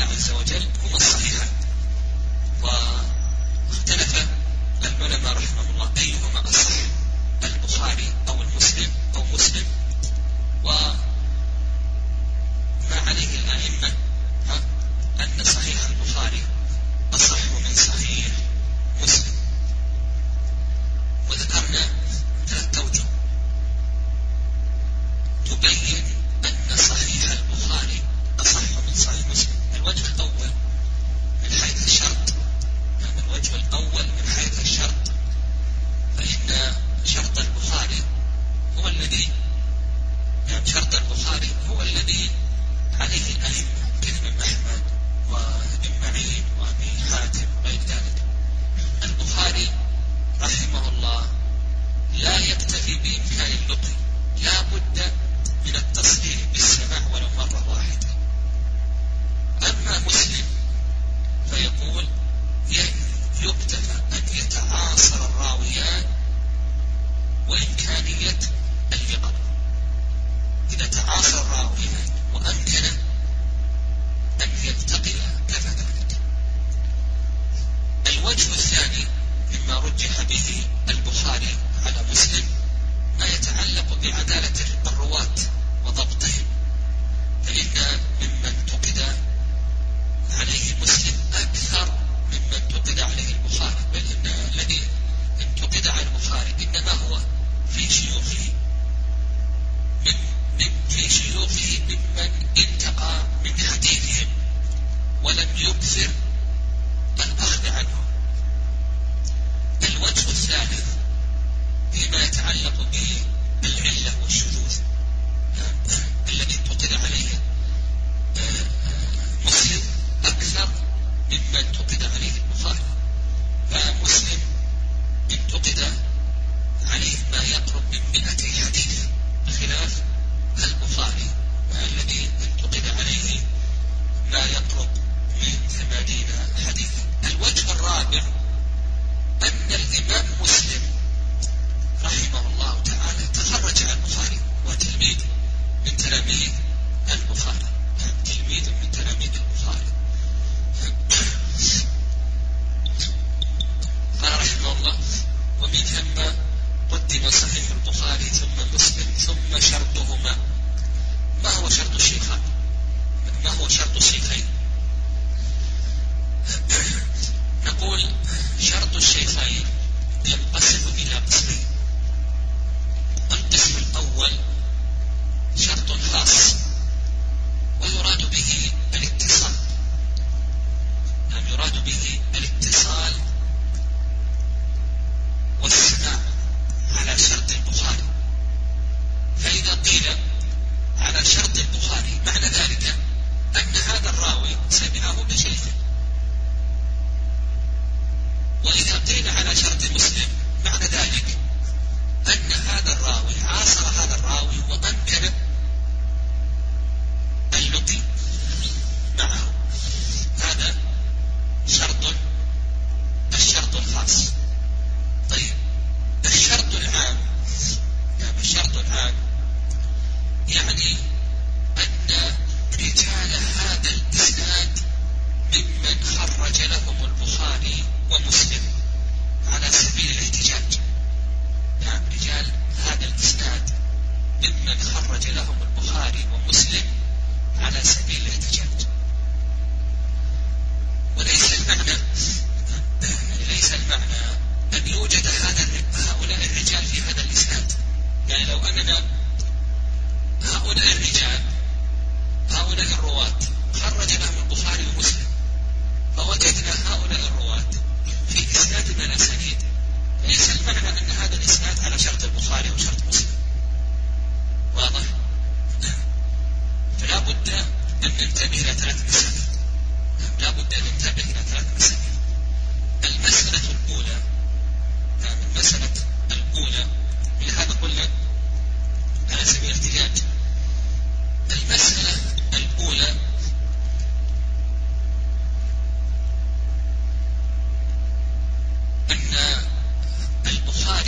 الله عز وجل هما الصحيحان واختلف العلماء رحمه الله أيهما أصح البخاري أو المسلم أو مسلم. وما عليه الأئمة أن صحيح البخاري أصح من صحيح مسلم.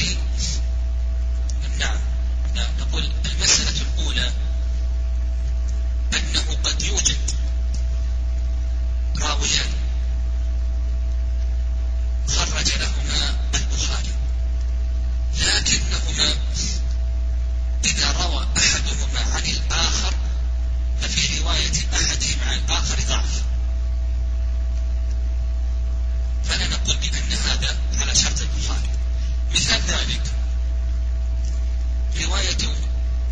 feet مثال ذلك. رواية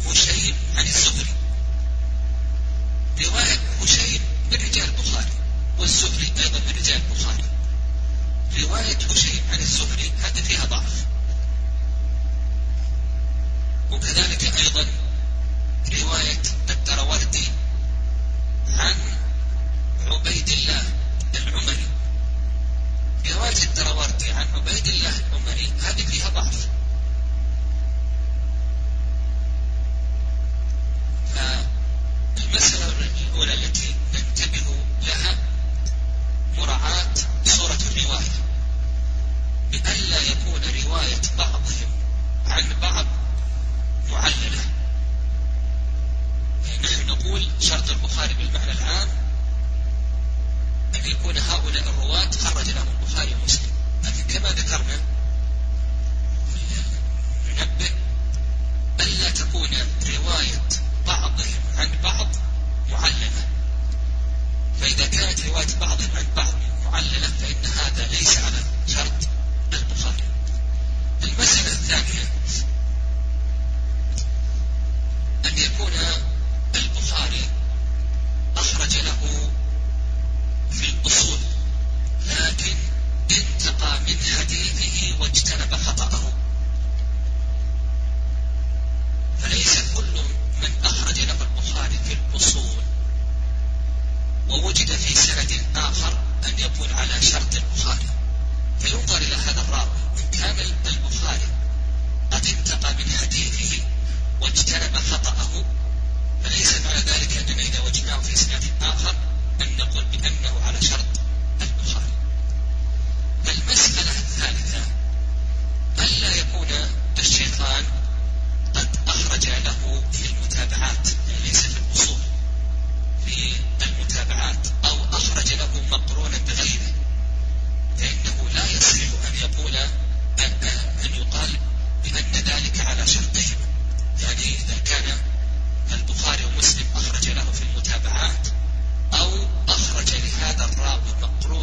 هشيم عن الزهري. رواية هشيم من رجال البخاري والزهري أيضا من رجال البخاري. رواية هشيم عن الزهري هذه فيها ضعف. وكذلك أيضا رواية الدروردي عن عبيد الله العمري. رواية الدروردي النافع عن عبيد الله الأمري هذه فيها ضعف فالمسألة الأولى التي ننتبه لها مراعاة صورة الرواية. بألا يكون رواية بعضهم عن بعض معللة نحن نقول شرط البخاري بالمعنى العام أن يكون هؤلاء الرواة خرج لهم البخاري ومسلم détermine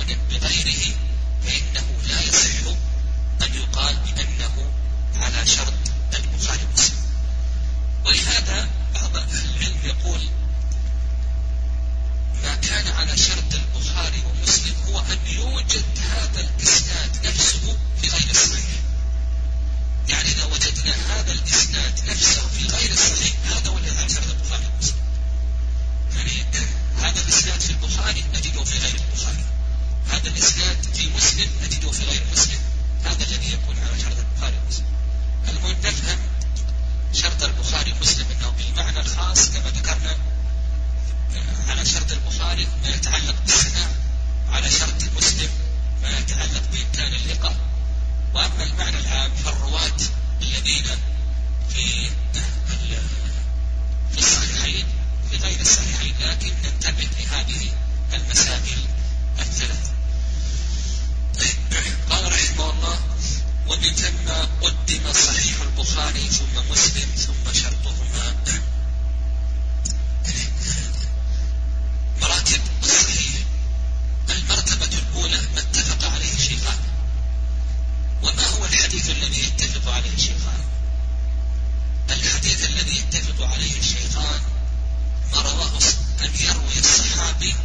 عملا بغيره فإنه لا يصح أن يقال بأنه على شرط البخاري ومسلم ولهذا بعض أهل العلم يقول ما كان على شرط البخاري ومسلم هو أن يوجد هذا الإسناد نفسه في غير الصحيح يعني إذا وجدنا هذا الإسناد نفسه في غير الصحيح هذا هو الذي على شرط البخاري ومسلم. يعني هذا الإسناد في مسلم نجده في غير مسلم. هذا الذي يكون على شرط البخاري ومسلم. المهم نفهم شرط البخاري ومسلم أنه بالمعنى الخاص كما ذكرنا آه، على شرط البخاري ما يتعلق بالسماع على شرط المسلم ما يتعلق بإمكان اللقاء. وأما المعنى العام فالرواة الذين في في الصحيحين في غير الصحيحين لكن البخاري ثم مسلم ثم شرطهما. مراتب الصحيح المرتبة الأولى ما اتفق عليه شيخان وما هو الحديث الذي يتفق عليه شيخان الحديث الذي يتفق عليه الشيخان ما رواه أن يروي الصحابي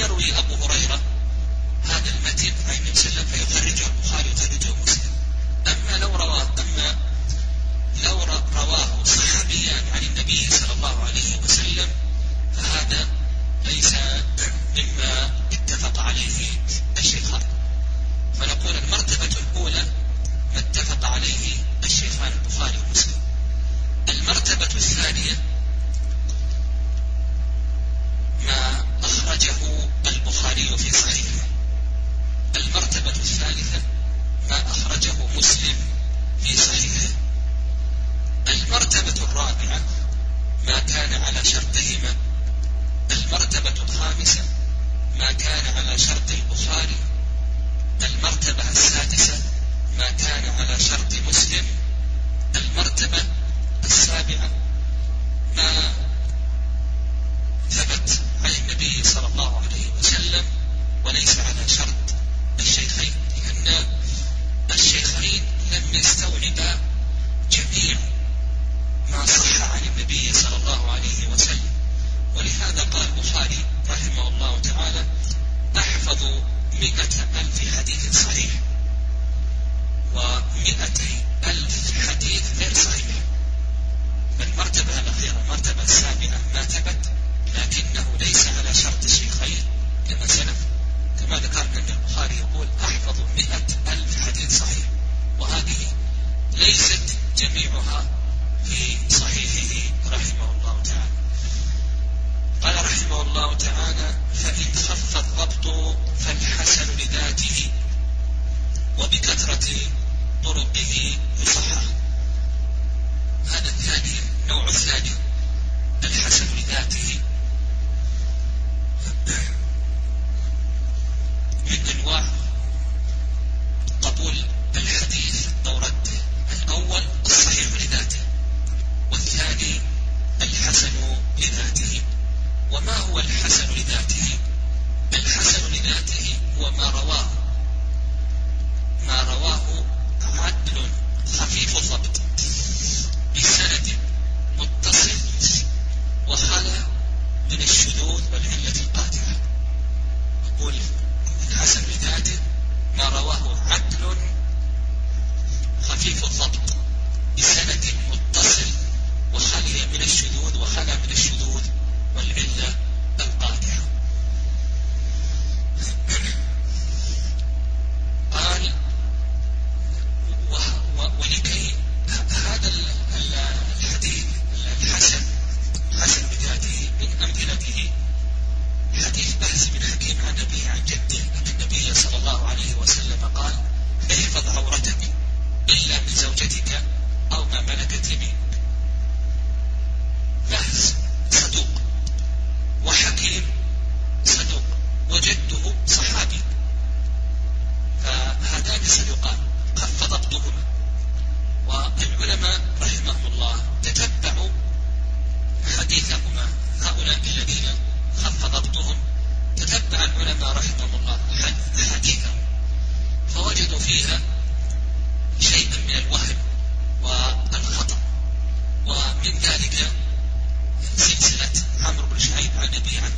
يروي أبو هريرة هذا المتن أي من سلم فيخرجه البخاري ويخرجه مسلم. أما لو رواه أما لو رواه صحابيا عن النبي صلى الله عليه وسلم فهذا ليس مما اتفق عليه الشيخان فنقول المرتبة الأولى ما اتفق عليه الشيخان البخاري ومسلم. المرتبة الثانية السادسة ما كان على شرط مسلم المرتبة السابعة ما ثبت عن النبي صلى الله عليه وسلم وليس على شرط الشيخين لأن الشيخين لم يستوعبا جميع ما صح عن النبي صلى الله عليه وسلم. ولهذا قال البخاري رحمه الله تعالى أحفظ مئة ألف حديث صحيح. ومئتي ألف حديث غير صحيح. فالمرتبة الأخيرة المرتبة السابعة ما ثبت لكنه ليس على شرط الشيخين كما سلف كما ذكرنا أن البخاري يقول أحفظ مئة ألف حديث صحيح. وهذه ليست جميعها في صحيحه رحمه الله تعالى. قال رحمه الله تعالى فإن خف الضبط لذاته وبكثرة طرقه يصحح هذا الثاني النوع الثاني الحسن لذاته من أنواع قبول الحديث أو رده الأول الصحيح لذاته. والثاني الحسن لذاته. وما هو الحسن لذاته؟ الحسن لذاته هو ما رواه ما رواه عدل خفيف الضبط بسند متصل وخلا من الشذوذ والعلة القادرة يقول الحسن لذاته ما رواه عدل خفيف الضبط بسند متصل وخلي من الشذوذ وخلا من الشذوذ والعلة القادحة وجده صحابي. فهذان صدوقان خف ضبطهما والعلماء رحمهم الله تتبعوا حديثهما. هؤلاء الذين خف ضبطهم تتبع العلماء رحمهم الله حديثهم. فوجدوا فيها شيئا من الوهم والخطأ. ومن ذلك سلسلة عمرو بن شعيب عن أبيه عن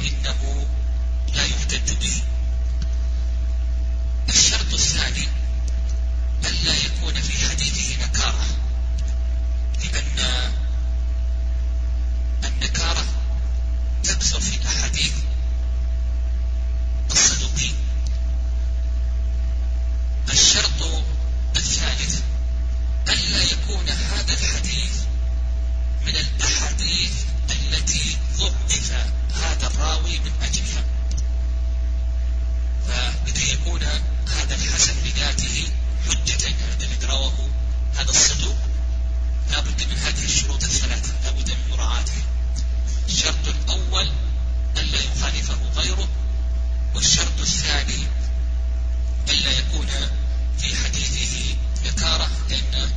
فإنه لا يحتج به الشرط الثاني ألا يكون في حديثه نكارة. الراوي من أجلها فلكي يكون هذا الحسن بذاته حجة هذا الذي رواه هذا الصدوق. لا بد من هذه الشروط الثلاثة لا بد من مراعاتها الشرط الأول ألا يخالفه غيره والشرط الثاني ألا يكون في حديثه نكارة لأن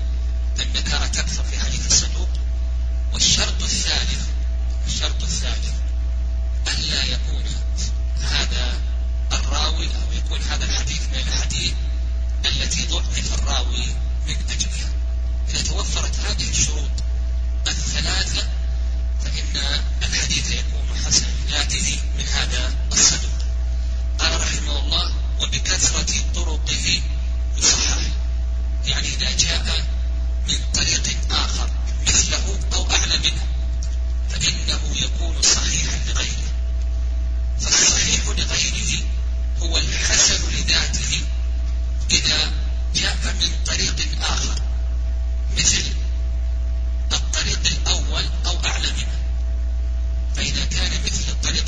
النكارة تكثر في حديث الصدوق. والشرط الثالث الشرط الثالث ألا يكون هذا الراوي أو يكون هذا الحديث من الحديث التي ضعف الراوي من أجلها. إذا توفرت هذه الشروط الثلاثة فإن الحديث يكون حسنا لذاته من هذا الصدوق قال رحمه الله وبكثرة طرقه يصحح. يعني إذا جاء من طريق آخر مثله أو أعلى منه فإنه والحسن لذاته إذا جاء من طريق آخر مثل الطريق الأول أو أعلى منه. فإذا كان مثل الطريق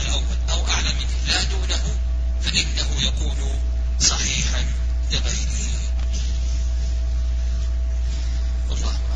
الأول أو أعلى منه لا دونه فإنه يكون صحيحا لغيره. والله أعلم.